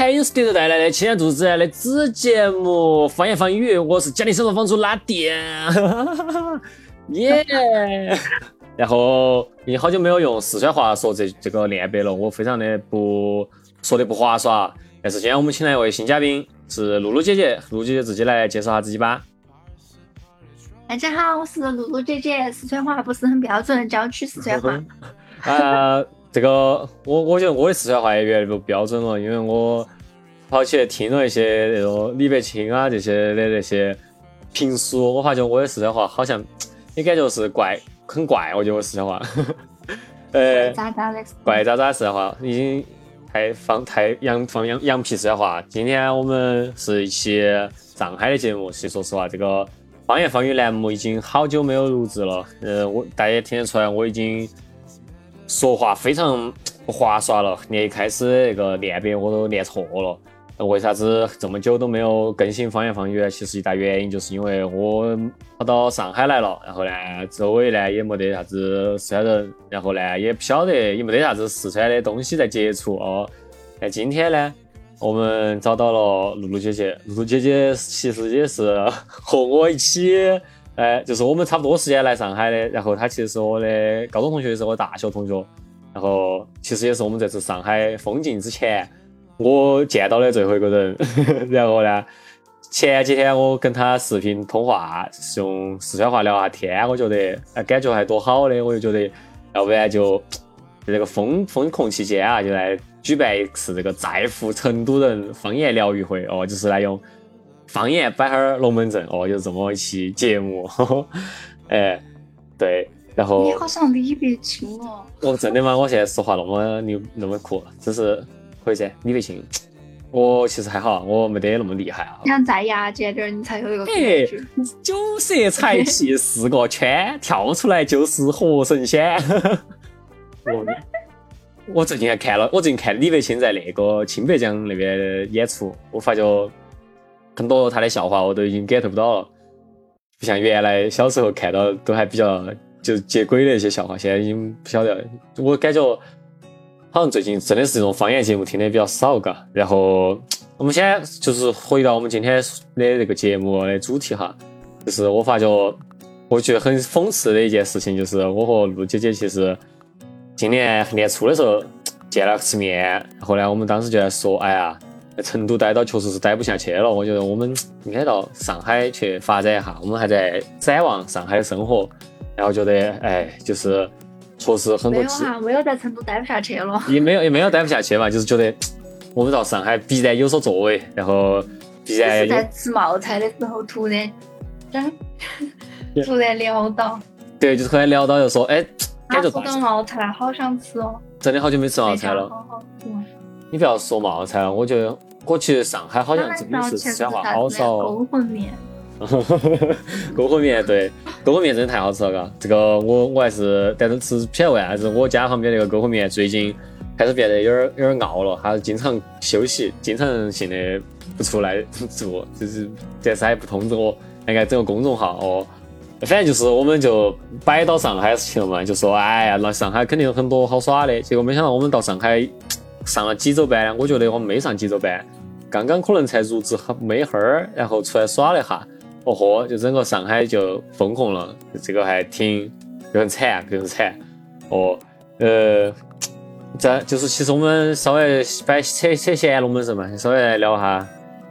好，欢迎收听海音 studio 带来的青年度自然的子节目《方言方语》，我是家里生活方主拉电，耶！然后已经好久没有用四川话说这这个练白了，我非常的不说的不划算。但是今天我们请来一位新嘉宾，是露露姐姐，露露姐姐自己来介绍下自己吧。大家好，我是露露姐姐，四川话不是很标准，郊区 四川话。啊。这个我我觉得我的四川话也越来越不标准了，因为我跑起来听了一些那种李白清啊这些的那些评书，我发觉我的四川话好像也感觉是怪很怪，我觉得我四川话，呃，渣渣的，怪渣渣四川话已经太放太羊放羊羊皮四川话。今天我们是一期上海的节目，其实说实话，这个方言方语栏目已经好久没有录制了，呃，我大家也听得出来，我已经。说话非常不划算了，连一开始那个练笔我都练错了。为啥子这么久都没有更新方言方语？其实一大原因就是因为我跑到上海来了，然后呢，周围呢也没得啥子四川人，然后呢也不晓得也没得啥子四川的东西在接触哦。那今天呢，我们找到了露露姐姐，露露姐姐其实也是和我一起。哎，就是我们差不多时间来上海的，然后他其实是我的高中同学，也是我大学同学，然后其实也是我们这次上海封禁之前我见到的最后一个人。然后呢，前几天我跟他视频通话，是用四川话聊下天，我觉得哎感觉还多好的，我就觉得要不然就在这个封封控期间啊，就来举办一次这个在赴成都人方言疗愈会哦，就是来用。方言摆哈儿龙门阵哦，就这么一期节目，哎，对，然后你好像李白清哦，哦，真的吗？我现在说话那么牛那么酷，只是可以噻，李白清，我其实还好，我没得那么厉害啊。你想再牙尖点儿，你才有一个哎，九色彩气四个圈，跳出来就是活神仙。我我最近还看了，我最近看李白清在那个青白江那边演出，我发觉。很多他的笑话我都已经 get 不到了，不像原来小时候看到都还比较就接轨的一些笑话，现在已经不晓得了。我感觉好像最近真的是这种方言节目听的比较少，嘎。然后我们先就是回到我们今天的这个节目的主题哈，就是我发觉我觉得很讽刺的一件事情，就是我和陆姐姐其实今年年初的时候见了次面，后呢，我们当时就在说，哎呀。成都待到确实是待不下去了，我觉得我们应该到上海去发展一下。我们还在展望上海的生活，然后觉得哎，就是确实很多。没有啊，没有在成都待不下去了。也没有，也没有待不下去嘛，就是觉得我们到上海必然有所作为，然后必然。在吃冒菜的时候突然，突然聊到。对，就是突然聊到，就说哎，感觉。吃冒菜好想吃哦。真的好久没吃冒菜了。好好吃。你不要说冒菜了，我觉得。我其实上海好像真的是四川话好少。勾魂面，勾魂面对，勾魂面真的太好吃了，嘎。这个我我还是，但是吃不晓得为啥子我家旁边那个勾魂面最近开始变得有点有点傲了，他经常休息，经常性的不出来 做，就是但是还不通知我，那个整个公众号哦。反正就是我们就摆到上海去了嘛，就说哎呀，那上海肯定有很多好耍的。结果没想到我们到上海。上了几周班，我觉得我们没上几周班，刚刚可能才入职没哈儿，然后出来耍了一下，哦豁，就整个上海就封控了，这个还挺有点惨，有点惨。哦，呃，这就是其实我们稍微摆扯扯闲龙门阵嘛，稍微来聊下。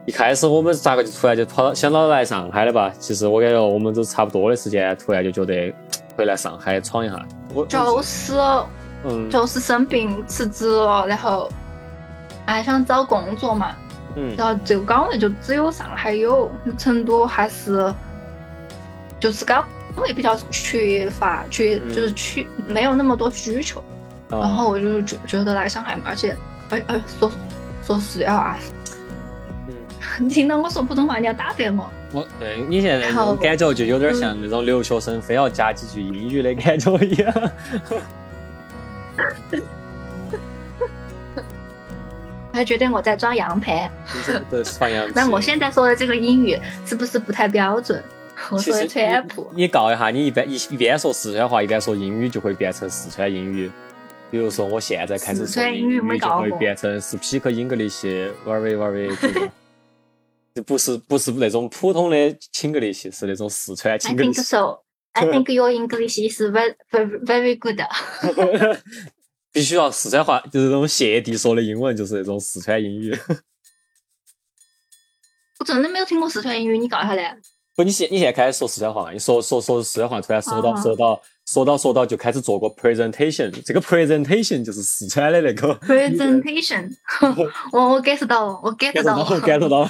一开始我们咋个就突然就跑到想到来上海了吧？其实我感觉我们都差不多的时间，突然就觉得 回来上海闯一下。我就是。嗯，就是生病辞职了，然后还想找工作嘛。嗯，然后这个岗位就只有上海有，成都还是就是岗位比较缺乏，缺就是缺没有那么多需求。然后我就觉觉得来上海嘛，而且哎哎说说实话啊，嗯，听到我说普通话你要打断我。我对你现在那种感觉就有点像那种留学生非要加几句英语的感觉一样。他觉得我在装洋盘。那我现在说的这个英语是不是不太标准？我说的川普。你告一下，你一般一一边说四川话，一边说英语，就会变成四川英语。比如说我现在开始说英语，就会变成 speak English，玩儿玩儿这 不是不是那种普通的 English，是那种四川 English。I think so. I think your English is very very very good. 必须要四川话，就是那种谢帝说的英文，就是那种四川英语。我真的没有听过四川英语，你告一下嘞。不，你现你现在开始说四川话，你说说说四川话，突然说到说到说到说到，就开始做个 presentation。这个 presentation 就是四川的那个 presentation。我我 get 到了，我 get 到了，get 到了。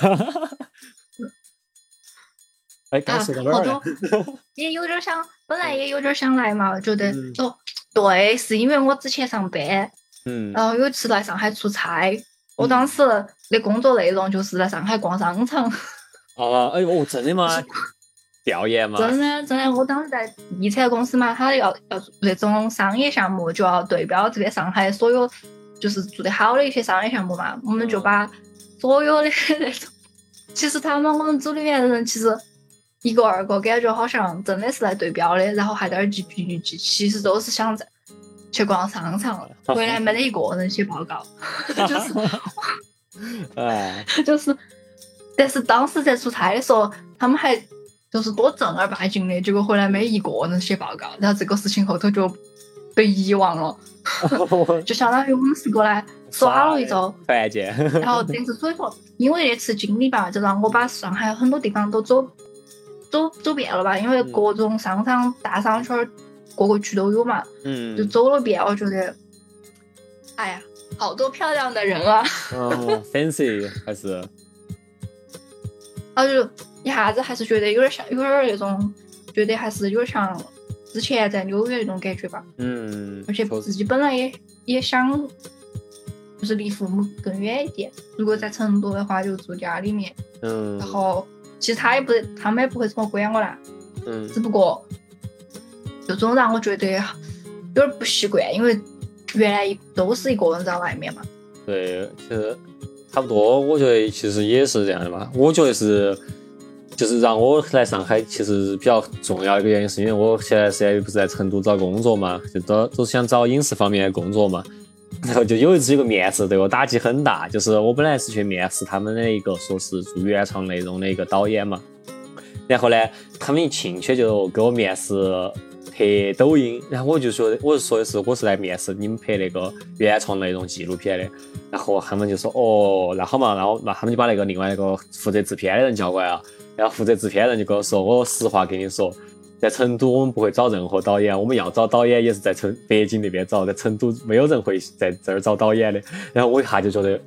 哎，刚说到哪儿了？也有点想，本来也有点想来嘛，觉得哦，对，是因为我之前上班，嗯，然后有一次来上海出差，我当时的工作内容就是在上海逛商场。啊，哎呦，真的吗？调研吗？真的，真的，我当时在地产公司嘛，他要要做那种商业项目，就要对标这边上海所有就是做得好的一些商业项目嘛，我们就把所有的 那种，其实他们我们组里面的人其实。一个二个感觉好像真的是来对标的，然后还在那儿记笔记，其实都是想在去逛商场，回来没得一个人写报告，就是，哎，就是，但是当时在出差的时候，他们还就是多正儿八经的，结果回来没一个人写报告，然后这个事情后头就被遗忘了，就相当于我们是过来耍了一周，团建，然后但是所以说，因为那次经历吧，就让我把上海很多地方都走。走走遍了吧，因为各种商场、大商圈，各个区都有嘛。嗯。就走了遍，我觉得，哎呀，好多漂亮的人啊。哦，fancy 还是。啊，就一下子还是觉得有点像，有点那种，觉得还是有点像之前在纽约那种感觉吧。嗯。而且自己本来也也想，就是离父母更远一点。如果在成都的话，就住家里面。嗯。然后。其实他也不，他们也不会怎么管我啦。嗯。只不过，就总让我觉得有点不习惯，因为原来都是一个人在外面嘛。对，其实差不多。我觉得其实也是这样的嘛。我觉得是，就是让我来上海，其实比较重要一个原因，是因为我现在现在不是在成都找工作嘛，就都都是想找影视方面的工作嘛。然后就有一次有个面试对我打击很大，就是我本来是去面试他们的一个说是做原创内容的一个导演嘛，然后呢，他们一进去就给我面试拍抖音，然后我就说我是说的是我是来面试你们拍那个原创内容纪录片的，然后他们就说哦，那好嘛，然后那他们就把那个另外那个负责制片的人叫过来了，然后负责制片人就跟我说，我实话跟你说。在成都，我们不会找任何导演。我们要找导演，也是在成北京那边找。在成都，没有人会在这儿找导演的。然后我一下就觉得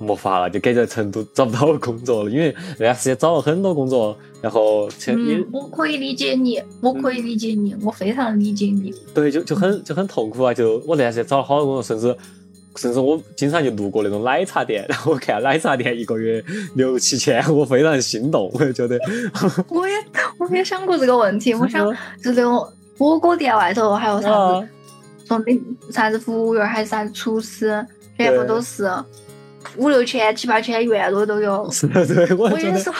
没法了，就感觉成都找不到工作了，因为那段时间找了很多工作。然后，嗯，我可以理解你，我可以理解你，我非常理解你。对，就就很就很痛苦啊！就我那段时间找了好多工作，甚至。甚至我经常就路过那种奶茶店，然后我看奶茶店一个月六七千，我非常心动，我就觉得。我也我也想过这个问题，我想就那种火锅店外头还有啥子，说的啥子服务员还是啥子厨师，全部都是五六千、七八千一万多都有。是的，对我也是。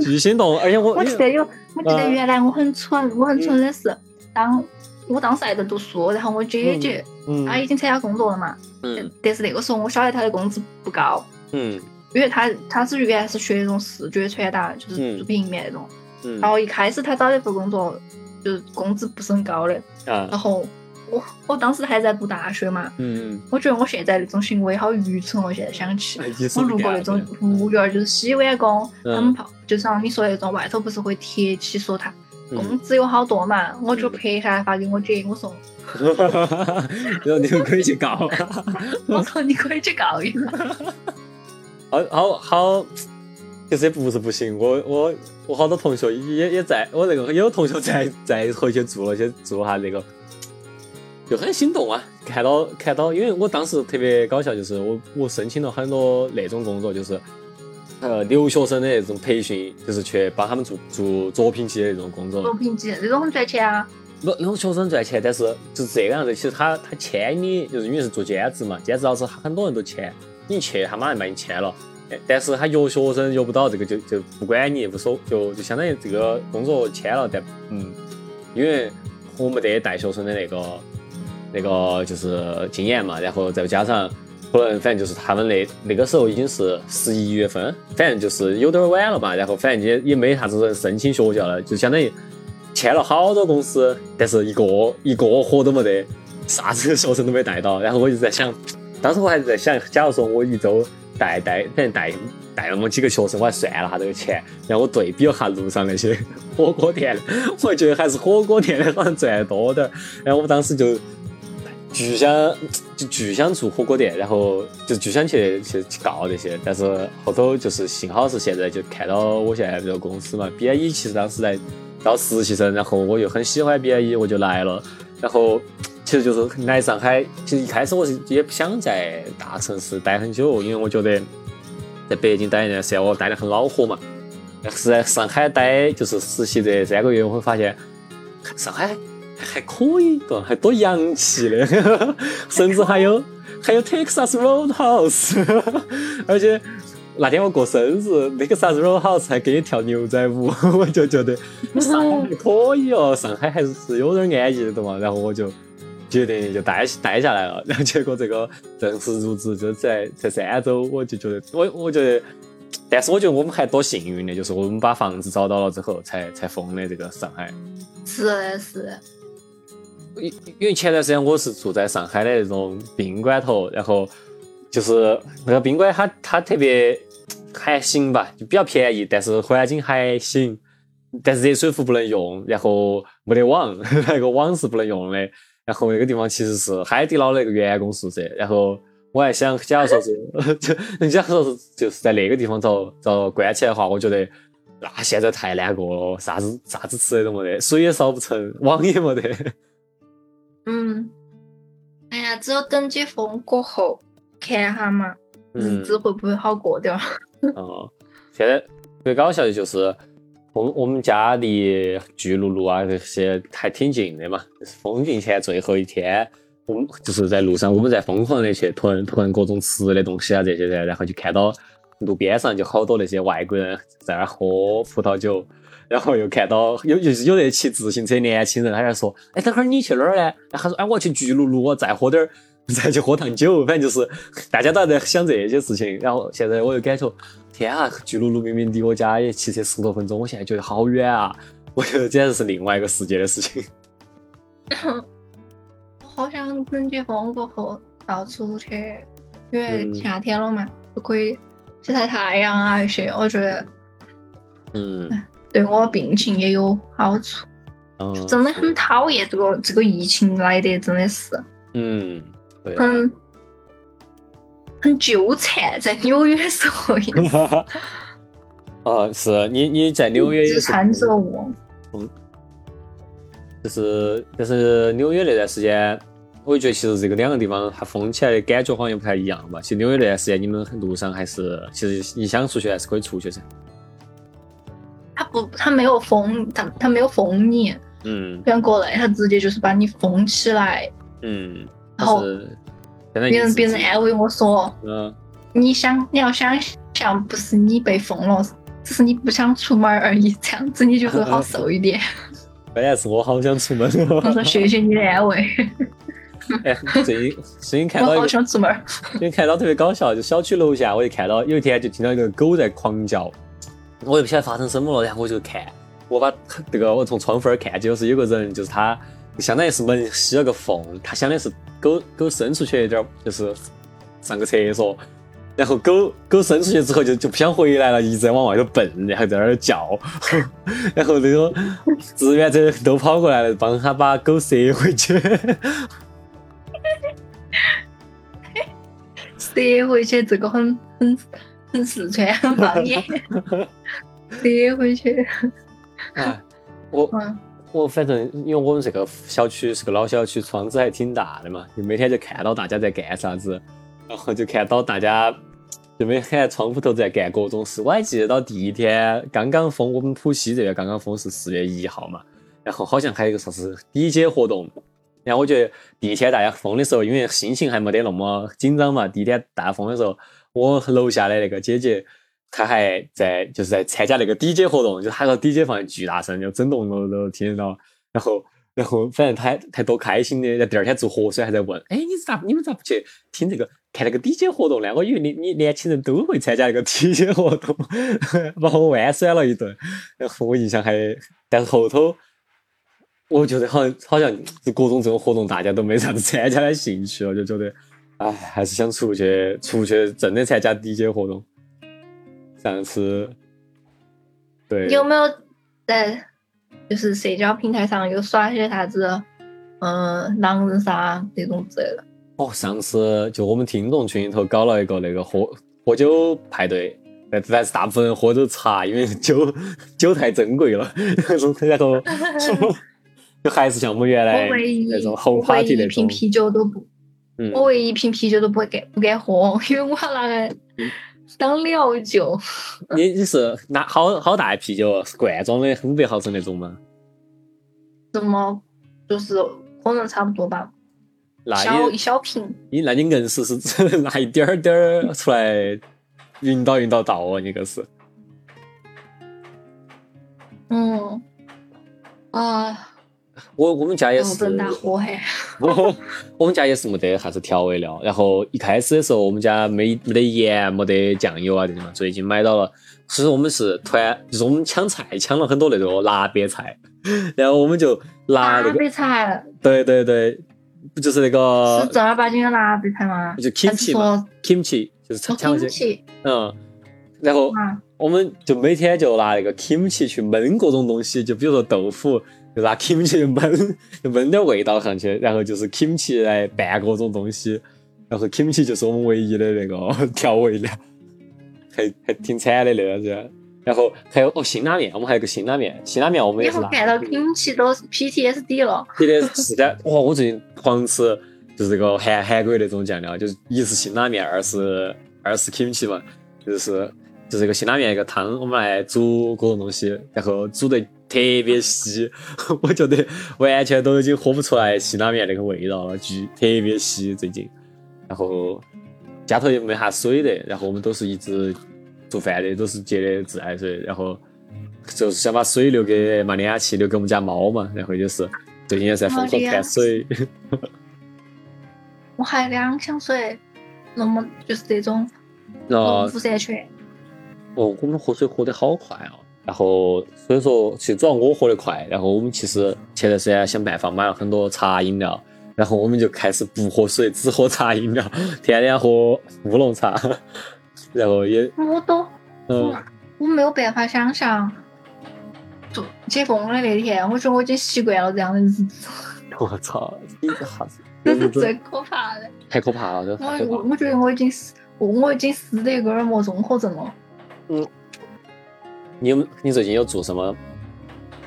巨心动，而且我我记得有，我记得原来我很蠢，我很蠢的是当。我当时还在读书，然后我姐姐，她已经参加工作了嘛。嗯。但是那个时候我晓得她的工资不高。嗯。因为她她是原来是学那种视觉传达，就是做平面那种。嗯。然后一开始她找的份工作，就是工资不是很高的。啊。然后我我当时还在读大学嘛。嗯。我觉得我现在那种行为好愚蠢我！现在想起，我路过那种服务员，就是洗碗工，他们泡，就像你说那种外头不是会贴起说他。工资有好多嘛，我就拍下来发给我姐，我说，然后 你们可以去告，我说你可以去告一个，好好好，其实也不是不行，我我我好多同学也也在我那个有同学在在回去做了些做下那个，就很心动啊，看到看到，因为我当时特别搞笑，就是我我申请了很多那种工作，就是。呃，留学生的那种培训，就是去帮他们做做作品集的那种工作。作品集那种很赚钱啊。不，那种学生赚钱，但是就是这个样子。其实他他签你，就是因为是做兼职嘛，兼职老师很多人都签，你一去他马上把你签了。但是他约学生约不到，这个就就不管你，无所就就相当于这个工作签了，但嗯，因为我没得带学生的那个那个就是经验嘛，然后再加上可能反正就是他们那那个时候已经是十一月份，反正就是有点晚了嘛，然后反正也也没啥子申请学校了，就相当于签了好多公司，但是一个一个活都没得，啥子学生都没带到，然后我就在想，当时我还在想，假如说我一周带带反正带。带那么几个学生，我还算了下这个钱，然后我对比了下路上那些 火锅店，我觉得还是火锅店的好像赚多点。然后我当时就巨想就巨想做火锅店，然后就巨想去去去告这些。但是后头就是幸好是现在就看到我现在这个公司嘛，BIE 其实当时在招实习生，然后我又很喜欢 BIE，我就来了。然后其实就是来上海，其实一开始我是也不想在大城市待很久，因为我觉得。在北京待一段时间，我待得很恼火嘛。但是在上海待就是实习这三个月，我会发现上海还可以，对还多洋气的，甚至还有还有 Texas Roadhouse，而且那天我过生日，Texas Roadhouse 还给你跳牛仔舞，我就觉得上海还可以哦，上海还是有点安逸的嘛。然后我就。决定就待待下来了，然后结果这个正式入职就在才三周，我就觉得我我觉得，但是我觉得我们还多幸运的，就是我们把房子找到了之后才才封的这个上海。是的，是的。因为前段时间我是住在上海的那种宾馆头，然后就是那个宾馆它它特别还行吧，就比较便宜，但是环境还行，但是热水壶不能用，然后没得网，那个网是不能用的。然后那个地方其实是海底捞的那个员工宿舍，然后我还想，假如说是，就假如说是就是在那个地方找找关起来的话，我觉得那现在太难过了，啥子啥子吃的都没得，水也烧不成，网也没得。嗯，哎呀，只有等解封过后看哈嘛，日子会不会好过点儿？哦，现在最搞笑的就是。我我们家离巨鹿路啊这些还挺近的嘛。封禁前最后一天，我们就是在路上，我们在疯狂的去囤囤各种吃的东西啊这些的，然后就看到路边上就好多那些外国人在那儿喝葡萄酒，然后又看到有就是有那骑自行车年轻人，他就说，哎，等会儿你去哪儿呢？然后他说，哎，我要去巨鹿路，再喝点儿，再去喝趟酒，反正就是大家都在想这些事情。然后现在我又感觉。天啊，巨鹿路明明离我家也骑车十多分钟，我现在觉得好远啊！我觉得简直是另外一个世界的事情。我好想等解封过后到处去，因为夏天了嘛，就可以去晒太阳啊那些。我觉得，嗯，对我病情也有好处。嗯，真的很讨厌这个这个疫情来的，真的是。嗯，对。很。很纠缠，在纽约时候也是。哦，是你你在纽约也是看着我。嗯。就是，就是纽约那段时间，我觉得其实这个两个地方它封起来的感觉好像也不太一样吧。其实纽约那段时间，你们路上还是，其实你想出去还是可以出去噻。他不，他没有封，他他没有封你。嗯。不像国内，他直接就是把你封起来。嗯。然后。别人别人安慰我说：“嗯，你想你要想象，不是你被封了，只是你不想出门而已，这样子你就会好受一点。”关键是我好想出门。我说谢谢你的安慰。哎，最近最近看到我好想出门。最近看到特别搞笑，就小区楼下，我就看到有一天就听到一个狗在狂叫，我也不晓得发生什么了，然后我就看，我把 这个我从窗户儿看，就是有个人，就是他。相当于是门吸了个缝，他想的是狗狗伸出去一点，就是上个厕所，然后狗狗伸出去之后就就不想回来了，一直在往外头蹦，然后在那儿叫，然后那个志愿者都跑过来了，帮他把狗塞回去。塞回去这个很很很四川方言，塞回去。哎，我。我反正因为我们这个小区是个老小区，窗子还挺大的嘛，就每天就看到大家在干啥子，然后就看到大家就每天窗户头在干各种事。我还记得到第一天刚刚封，我们浦西这边刚刚封是四月一号嘛，然后好像还有一个啥子底解活动。然后我觉得第一天大家封的时候，因为心情还没得那么紧张嘛，第一天大封的时候，我楼下的那个姐姐。他还在就是在参加那个 DJ 活动，就他个 DJ 放巨大声，就整栋楼都听得到。然后然后反正他还还多开心的，然后第二天做核酸还在问，哎，你咋你们咋不去听这个看那个 DJ 活动呢？我以为你你年轻人都会参加那个 DJ 活动，把我弯酸了一顿。然后我印象还，但是后头我觉得好像好像就各种这种活动大家都没啥子参加的兴趣了，就觉得，哎，还是想出去出去真的参加 DJ 活动。上次，对，有没有在？就是社交平台上有耍些啥子，嗯，狼人杀这种之类的。哦，上次就我们听众群里头搞了一个那个喝喝酒派对，但但是大部分人喝的茶，因为酒酒太珍贵了，然后 就还是像我们原来那种红 party 那种。一瓶啤酒都不，我唯一一瓶啤酒都不会敢不敢喝，因为我拿来。当料酒，你你是拿好好大啤酒？是罐装的五百毫升那种吗？什么？就是可能差不多吧。小一小瓶。你那你硬是是只能拿一点点儿出来，晕倒晕倒倒哦，你个是。嗯。啊。我我们家也是，我 我们家也是没得啥子调味料。然后一开始的时候，我们家没没得盐，没得酱油啊这些嘛。最近买到了，其实我们是团，就是我们抢菜抢了很多那种辣白菜，然后我们就拿那个辣白菜，对对对，不就是那个是正儿八经的辣白菜吗？就 kimchi 嘛，kimchi 就是抢抢那些，嗯，然后我们就每天就拿那个 kimchi 去焖各种东西，就比如说豆腐。就拿 kimchi 焖，就焖点味道上去，然后就是 kimchi 来拌各种东西，然后 kimchi 就是我们唯一的那个 调味料，还还挺惨的那样子。然后还有哦，辛拉面，我们还有个辛拉面，辛拉面我们也是拿。看到 kimchi 都 PTSD 了。对的，是的，哇！我最近狂吃就是这个韩韩国那种酱料，就是一是辛拉面，二是二是 kimchi 嘛，就是就是这个辛拉面一个汤，我们来煮各种东西，然后煮的。特别稀，我觉得完全都已经喝不出来辛拉面那个味道了，巨特别稀最近。然后家头也没啥水的，然后我们都是一直做饭的，都是接的自来水，然后就是想把水留给马里亚奇，留给我们家猫嘛。然后就是最近也在疯狂看水。我还两箱水，那么就是这种农夫山泉。哦，我们喝水喝的好快哦。然后，所以说，其实主要我喝得快。然后我们其实前段时间想办法买了很多茶饮料，然后我们就开始不喝水，只喝茶饮料，天天喝乌龙茶。然后也我都，嗯，我没有办法想象，就解封的那天，我觉得我已经习惯了这样的日子。我操，你这哈子，这是最 可怕的，太可怕了！我我我觉得我已经死，我已经死的一个耳膜综合症了。嗯。你有你最近有做什么？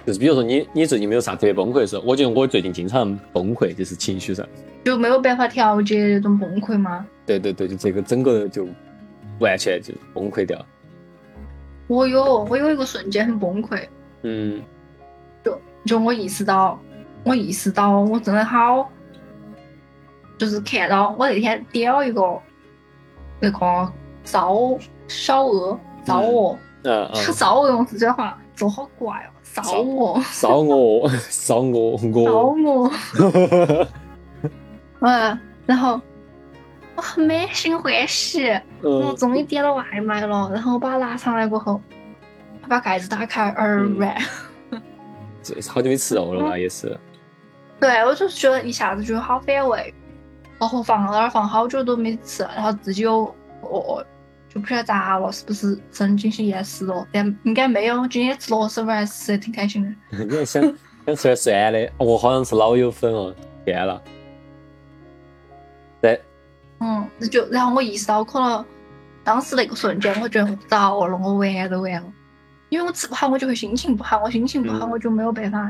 就是比如说你你最近没有啥特别崩溃的时候，我觉得我最近经常崩溃，就是情绪上就没有办法调节那种崩溃吗？对对对，就这个整个就完全就崩溃掉。我有我有一个瞬间很崩溃，嗯，就就我意识到我意识到我真的好，就是看到我那天点了一个那个烧烧鹅烧鹅。嗯，烧鹅用四川话说好怪哦，烧鹅，烧鹅，烧鹅，鹅，烧鹅。嗯，然后我很满心欢喜，我终于点了外卖了。然后我把它拿上来过后，把盖子打开，而软。这是好久没吃肉了嘛，也是。对，我就觉得一下子觉得好反胃，然后放那儿放好久都没吃，然后自己又饿。就不晓得咋了，是不是神经性厌食了？但应该没有。今天吃螺蛳粉还是挺开心的。你还想想吃点酸的？我好像是老友粉哦，天了。对。嗯，那就然后我意识到，可能当时那个瞬间，我觉得糟了，我完都完了。因为我吃不好，我就会心情不好。我心情不好，我就没有办法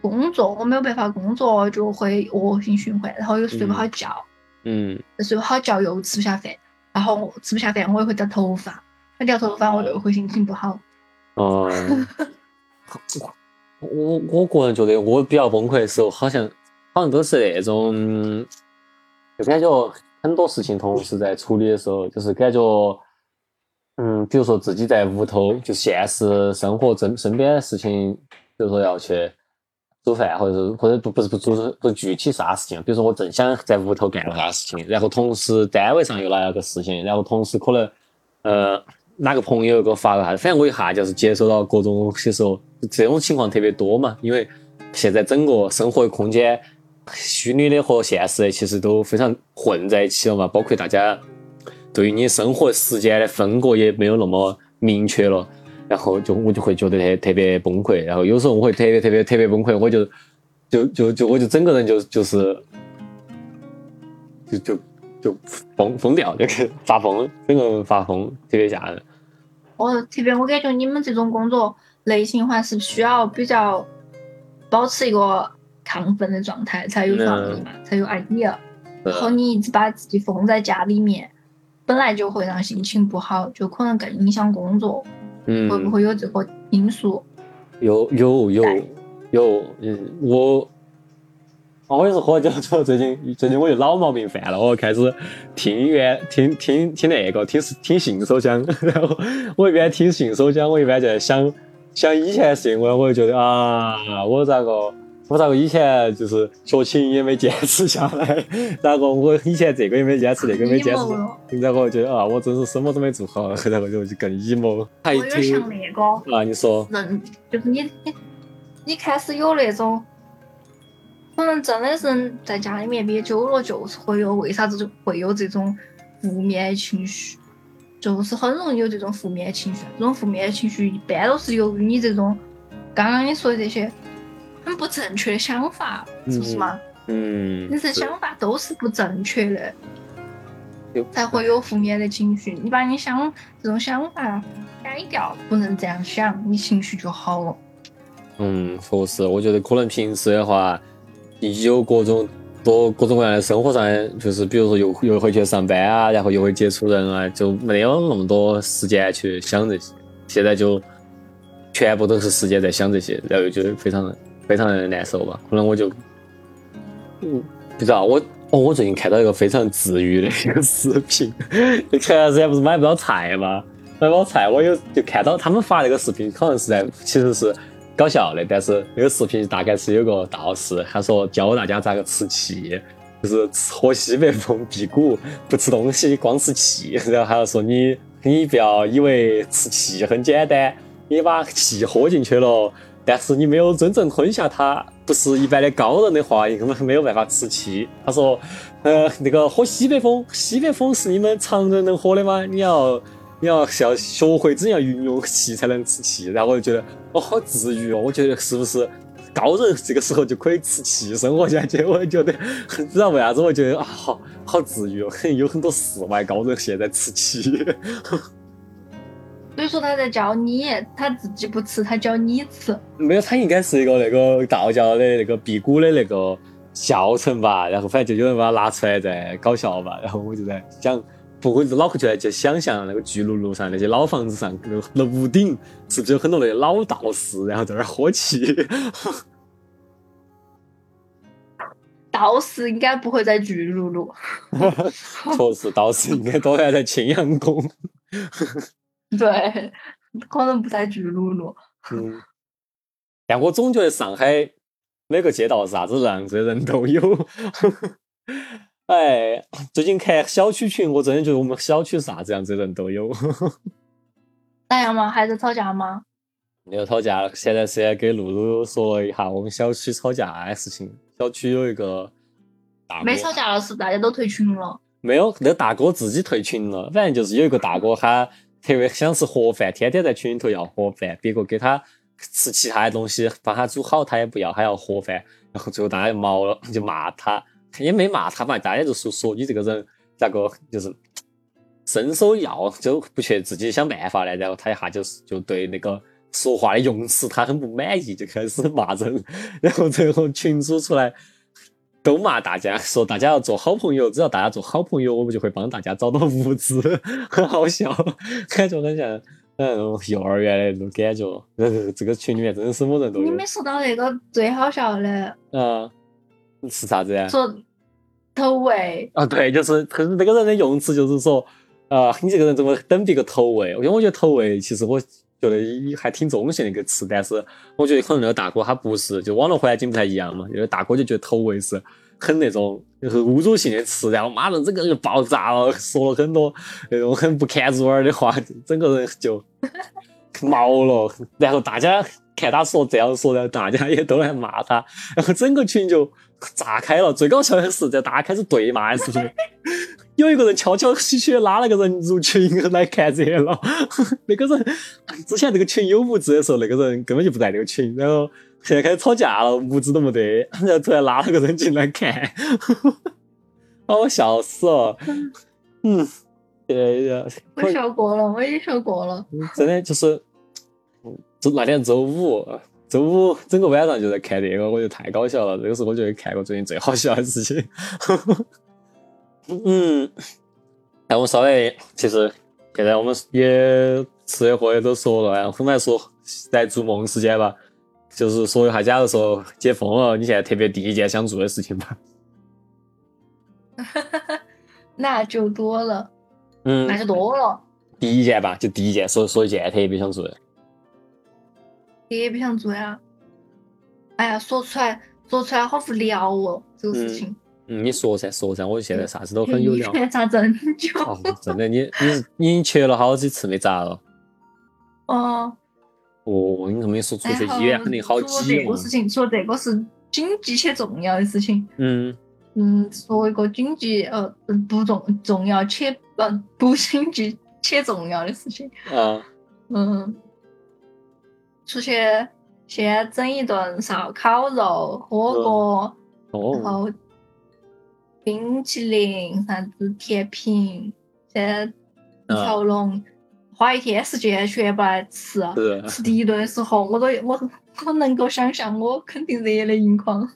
工作。我没有办法工作，就会恶性循环，然后又睡不好觉。嗯。睡不好觉又吃不下饭。然后吃不下饭，我也会掉头发，我掉头发我就会心情不好。哦，我我个人觉得我比较崩溃的时候，好像好像都是那种，就感觉很多事情同时在处理的时候，就是感觉，嗯，比如说自己在屋头，就现实生活身身边的事情，比如说要去煮饭，或者是或者不不是不做不具体啥事情，比如说我正想在屋头干个啥事情，然后同时单位上又来了个事情，然后同时可能呃哪个朋友给我发个啥，反正我一下就是接收到各种些时候这种情况特别多嘛，因为现在整个生活空间虚拟的和现实的其实都非常混在一起了嘛，包括大家对于你生活时间的分割也没有那么明确了。然后就我就会觉得特特别崩溃，然后有时候我会特别特别特别崩溃，我就就就就我就整个人就就是就就就疯疯掉，就是发疯，整个人发疯，特别吓人。哦，特别我感觉你们这种工作类型话是需要比较保持一个亢奋的状态才有创意嘛，才有 idea。然后你一直把自己封在家里面，本来就会让心情不好，就可能更影响工作。嗯，会不会有这个因素？有有有有，嗯，我，哦我也是喝酒之后，最近最近我就老毛病犯了，我开始听音乐，听听听那个，听听信手枪，然后我一边听信手枪，我一边在想想以前的事情，我我就觉得啊，我咋个？我咋个以前就是学琴也没坚持下来，然后我以前这个也没坚持，那个也没坚持，然后我觉得啊，我真是什么都没做好，然后就就更 emo。还有点像那个啊，你说，人就是你你你开始有那种，可能真的是在家里面憋久了，就是会有为啥子就会有这种负面情绪，就是很容易有这种负面情绪。这种负面情绪一般都是由于你这种刚刚你说的这些。很不正确的想法，是不是嘛？嗯，你这想法都是不正确的，才会有负面的情绪。你把你想这种想法改掉，不能这样想，你情绪就好了。嗯，确实，我觉得可能平时的话，有各种多各种各样的生活上，就是比如说又又会去上班啊，然后又会接触人啊，就没有那么多时间去想这些。现在就全部都是时间在想这些，然后就非常的。非常的难受吧？可能我就，嗯，不知道我哦，我最近看到一个非常治愈的一个视频。就前段时间不是买不到菜吗？买不到菜，我有就看到他们发那个视频，可能是在其实是搞笑的，但是那个视频大概是有个道士，他说教大家咋个吃气，就是喝西北风辟谷，不吃东西，光吃气。然后还要说你你不要以为吃气很简单，你把气喝进去了。但是你没有真正吞下它，不是一般的高人的话，你根本没有办法吃气。他说，呃，那个喝西北风，西北风是你们常人能喝的吗？你要，你要是要学会怎样运用气才能吃气。然后我就觉得，哦，好治愈哦！我觉得是不是高人这个时候就可以吃气生活下去？我觉得，不知道为啥子，我觉得啊，好好治愈哦。有很多世外高人现在吃气。所以说他在教你，他自己不吃，他教你吃。没有，他应该是一个那个道教的那个辟谷的那个教程吧。然后反正就有人把它拿出来在搞笑吧。然后我就在想，不会脑壳就在就想象那个巨鹿路上那些老房子上那个屋顶，是不是有很多那些老道士，然后在那儿喝气？道士应该不会在巨鹿路。确实，道士应该多在青羊宫。对，可能不在巨鹿路。嗯，但我总觉得上海每个街道啥子样子的人都有。哎，最近看小区群，我真的觉得我们小区啥子样子的人都有。咋样嘛？还在吵架吗？没有吵架，现在是给露露说一下我们小区吵架的事情。小区有一个大没吵架了，是大家都退群了。没有，那大哥自己退群了。反正就是有一个大哥他。特别想吃盒饭，天天在群里头要盒饭，别个给他吃其他的东西，帮他煮好，他也不要，他要盒饭。然后最后大家就毛了，就骂他，也没骂他嘛，大家就说说你这个人咋个就是伸手要就不去自己想办法呢？然后他一下就是就对那个说话的用词他很不满意，就开始骂人。然后最后群主出来。都骂大家，说大家要做好朋友，只要大家做好朋友，我们就会帮大家找到物资，很好笑，感觉很像嗯幼儿园的那种感觉。这个群里面真的是么人都有。你没说到那个最好笑的，嗯，是啥子呀？说投喂啊，对，就是是那个人的用词就是说，啊，你这个人怎么等别个投喂？因为我觉得投喂，其实我觉得还挺中性的一个词，但是我觉得可能那个大哥他不是，就网络环境不太一样嘛，因为大哥就觉得头围是很那种就是侮辱性的词，然后马上整个人就爆炸了，说了很多那种很不堪入耳的话，整个人就 毛了。然后大家看他说这样说，然后大家也都来骂他，然后整个群就炸开了。最搞笑的是，在大家开始对骂的时候。有一个人悄悄兮兮拉了个人入群来看热闹，那个人之前这个群有物资的时候，那个人根本就不在那个群，然后现在开始吵架了，物资都没得，然后突然拉了个人进来看，把我笑死了。嗯，对我笑过了，我也笑过了。真的就是，周那天周五，周五整个晚上就在看这个，我觉得太搞笑了，这个是我觉得看过最近最好笑的事情。嗯，那我稍微其实现在我们也吃的喝的都说了，然后来说在做梦时间吧，就是说一下，假如说解封了，你现在特别第一件想做的事情吧。那就多了，嗯，那就多了。第一件吧，就第一件，说说一件特别想做的。特别想做呀！哎呀，说出来说出来好无聊哦，这个事情。嗯，你说噻，说噻，我现在啥子都很有聊。咋真久？真的，你你你去了好几次没咋了？哦。哦，你这么一说，出去医院肯定好挤哦。这个事情，说这个是紧急且重要的事情。嗯。嗯，说一个紧急呃不重重要且呃不紧急且重要的事情。啊。嗯。出去先整一顿烧烤肉火锅，然后。冰淇淋，啥子甜品，现在条龙花一天时间全部来吃，吃第一顿的时候，我都我我能够想象，我肯定热泪盈眶。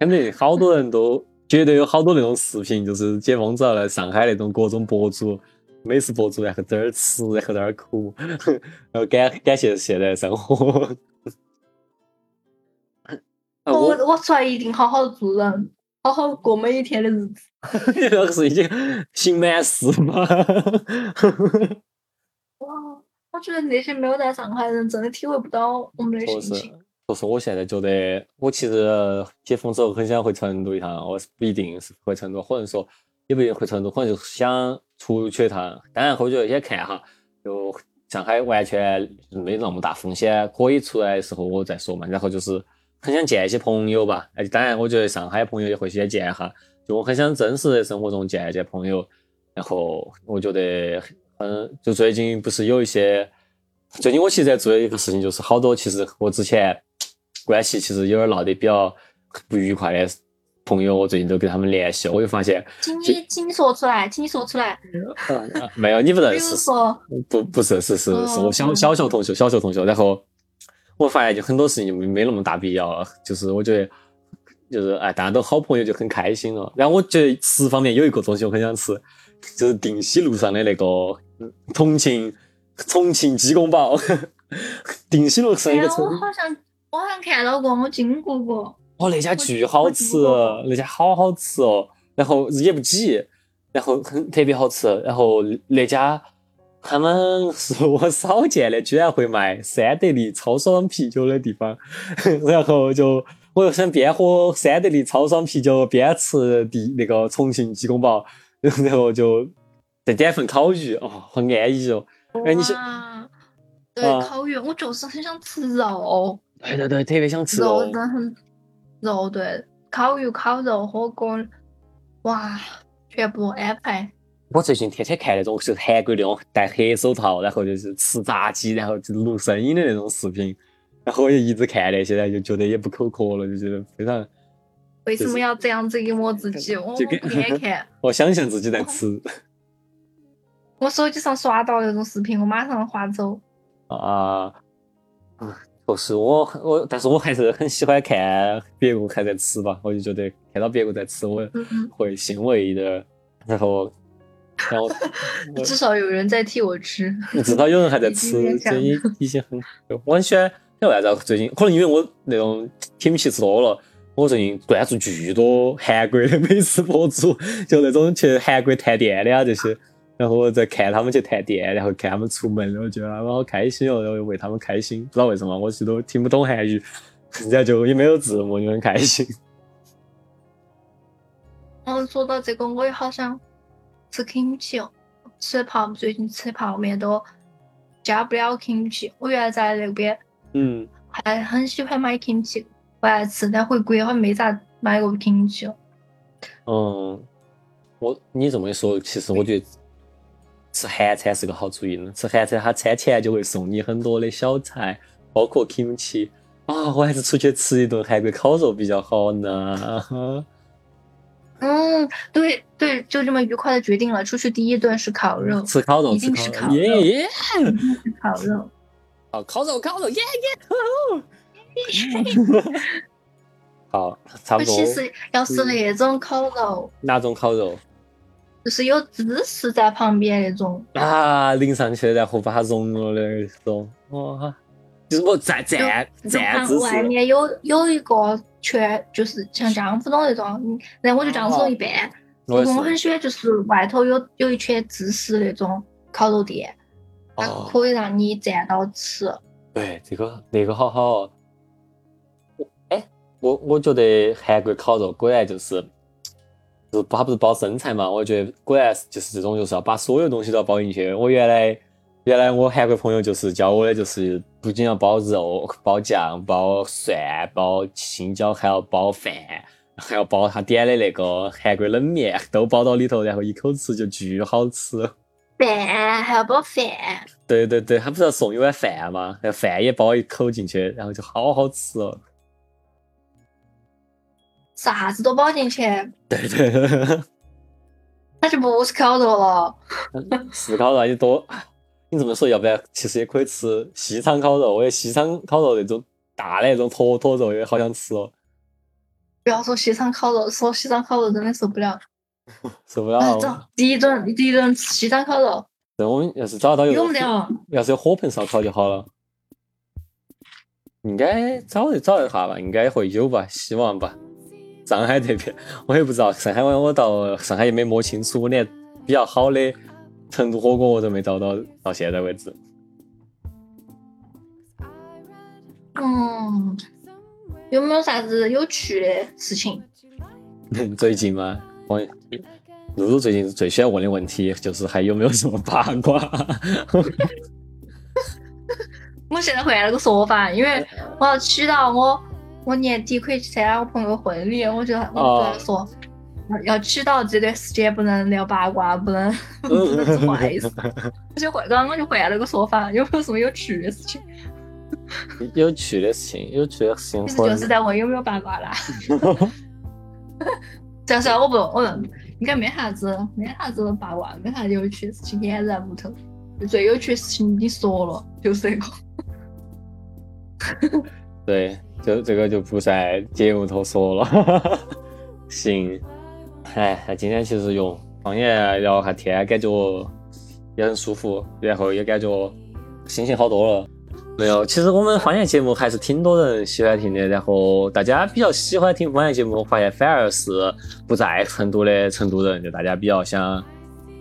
肯定好多人都绝对有好多那种视频，就是解封之后来上海那种各种博主、美食博主，然后在那儿吃，然后在那儿哭，然后感感谢现在生活。我我出来一定好好做人。好好过每一天的日子，你 那个是已经刑满释吗？哇，我觉得那些没有在上海人真的体会不到我们的心情。就是，我现在觉得，我其实解封之后很想回成都一趟，我是不一定是回成都，或者说也不一定回成都，可能就是想出去一趟。当然，我觉得先看哈，就上海完全没那么大风险，可以出来的时候我再说嘛。然后就是。很想见一些朋友吧，哎，当然，我觉得上海朋友也会先见一哈。就我很想真实的生活中见一见朋友，然后我觉得，嗯，就最近不是有一些，最近我其实在做的一个事情，就是好多其实我之前关系其实有点闹得比较不愉快的朋友，我最近都跟他们联系，我就发现，请你，请你说出来，请你说出来。没有，你不认识。说。不，不是，是是是我小小学同学，小学同学，然后。我发现就很多事情就没那么大必要了，就是我觉得，就是哎，大家都好朋友就很开心了。然后我觉得吃方面有一个东西我很想吃，就是定西路上的那个重庆重庆鸡公煲。定西路上一个。我好像我好像看到过，我经过过。哦，那家巨好吃，那家好好吃哦，然后也不挤，然后很特别好吃，然后那家。他们是我少见的，居然会卖三得利超爽啤酒的地方，然后就我又想边喝三得利超爽啤酒边吃地那个重庆鸡公煲，然后就再点份烤鱼，哦，好安逸哦。哎，你想？对，烤鱼，我就是很想吃肉。对对对，特别想吃肉。真的很肉，对，烤鱼、烤肉、火锅，哇，全部安排。我最近天天看那种就是韩国那种戴黑手套，然后就是吃炸鸡，然后就录声音的那种视频，然后我就一直看那些，就觉得也不口渴了，就觉得非常。为什么要这样子折磨自己？我不敢看。我想象自己在吃。我手机上刷到那种视频，我马上划走。啊，嗯，确实我我，但是我还是很喜欢看别个还在吃吧，我就觉得看到别个在吃，我会欣慰一点，然后。然后 至少有人在替我吃，至少有人还在吃，这已已经很。我很喜欢，晓得为啥子？最近可能因为我那种甜品吃多了，我最近关注巨多韩国的 美食博主，就那种去韩国探店的啊这些，然后在看他们去探店，然后看他们出门，我觉得他们好开心哦，然后为他们开心，不知道为什么，我其实都听不懂韩语，人家就也没有字幕，就很开心。嗯，说到这个，我也好想吃 kimchi 哦，吃泡最近吃泡面都加不了 kimchi。我原来在那边，嗯，还很喜欢买 kimchi，我爱吃，但回国好像没咋买过 kimchi 哦。嗯，我你这么一说，其实我觉得。吃韩餐是个好主意呢。吃韩餐，他餐前就会送你很多的小菜，包括 kimchi 啊。我还是出去吃一顿韩国烤肉比较好呢。嗯，对对，就这么愉快的决定了，出去第一顿是烤肉，吃烤肉，一定是烤肉，耶！烤肉，好，烤肉，烤肉，耶耶！好，差不多。其实要是那种烤肉，哪种烤肉？就是有芝士在旁边那种啊，淋上去然后把它融了的那种，哇！就是我蘸蘸蘸芝士，外面有有一个圈，就是像江湖中那种，然后我就这样子一拌。我很喜欢，就是外头有有一圈芝士那种烤肉店，它可以让你蘸到吃。对，这个那个好好。哎，我我觉得韩国烤肉果然就是。就是它不是包生菜嘛？我觉得果然就是这种，就是要把所有东西都要包进去。我原来原来我韩国朋友就是教我的，就是不仅要包肉、包酱、包蒜、包青椒，还要包饭，还要包他点的那个韩国冷面，都包到里头，然后一口吃就巨好吃。饭还要包饭？对对对，他不是要送一碗饭吗？那饭也包一口进去，然后就好好吃哦。啥子都包进去，对对，那就不是烤肉了。是烤肉你多，你这么说，要不然其实也可以吃西昌烤肉。我也西昌烤肉那种大的那种坨坨肉也好想吃哦。不要说西昌烤肉，说西昌烤肉真的受不了，受不了。走，第一顿第一顿吃西昌烤肉。那我们要是找到有，有没得？要是有火盆烧烤就好了。应该找一找一下吧，应该会有吧，希望吧。上海这边我也不知道，上海我我到上海也没摸清楚，我连比较好的成都火锅我都没找到，到现在为止。嗯，有没有啥子有趣的事情？最近吗？我露露最近最喜欢问的问题就是还有没有什么八卦？我现在换了个说法，因为我要取到我。我年底可以去参加我朋友婚礼，我就我就说要取到这段时间不能聊八卦，不能 不能做坏事。我就换，刚刚我就换了个说法，有没有什么有趣的事情？有趣的事情，有趣的事情，其实就是在问有没有八卦啦。这是我不，我应该没啥子，没啥子八卦，没啥有趣的事情掩在屋头。最有趣的事情你说了，就是这个。对。就这个就不在节目头说了，行，哎，那今天其实用方言聊下天，感觉也很舒服，然后也感觉心情好多了。没有，其实我们方言节目还是挺多人喜欢听的，然后大家比较喜欢听方言节目，我发现反而是不在成都的成都人，就大家比较想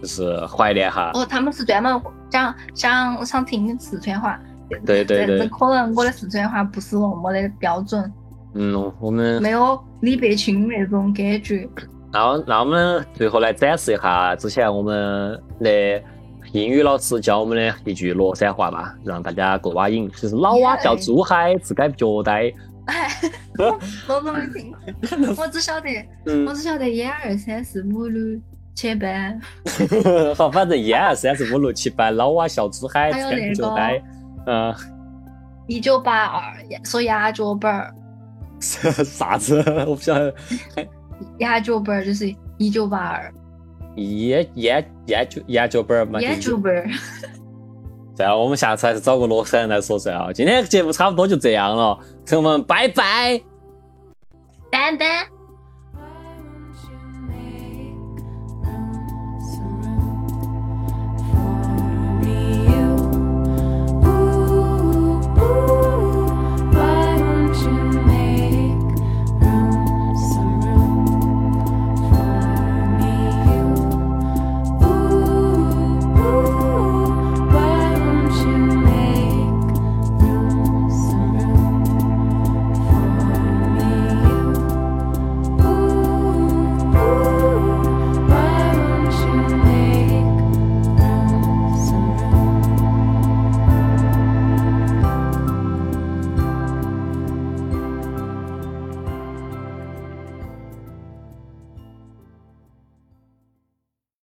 就是怀念哈。哦，他们是专门讲想想听四川话。对对对，可能我的四川话不是那么的标准。嗯，我们没有李伯清那种感觉。那那我们最后来展示一下之前我们的英语老师教我们的一句乐山话吧，让大家过把瘾。就是老蛙叫猪嗨，自该脚呆。哎，我都没听，我只晓得，我只晓得一二三四五六七八。好，反正一二三四五六七八，老蛙笑猪嗨，自该脚呆。嗯，一九八二说鸭脚板儿，啥子？我不晓得。压脚本儿就是一九八二。研研研究研究本儿嘛。研究本儿。算了，我们下次还是找个罗山来说算了。今天节目差不多就这样了，朋友们，拜拜。丹丹。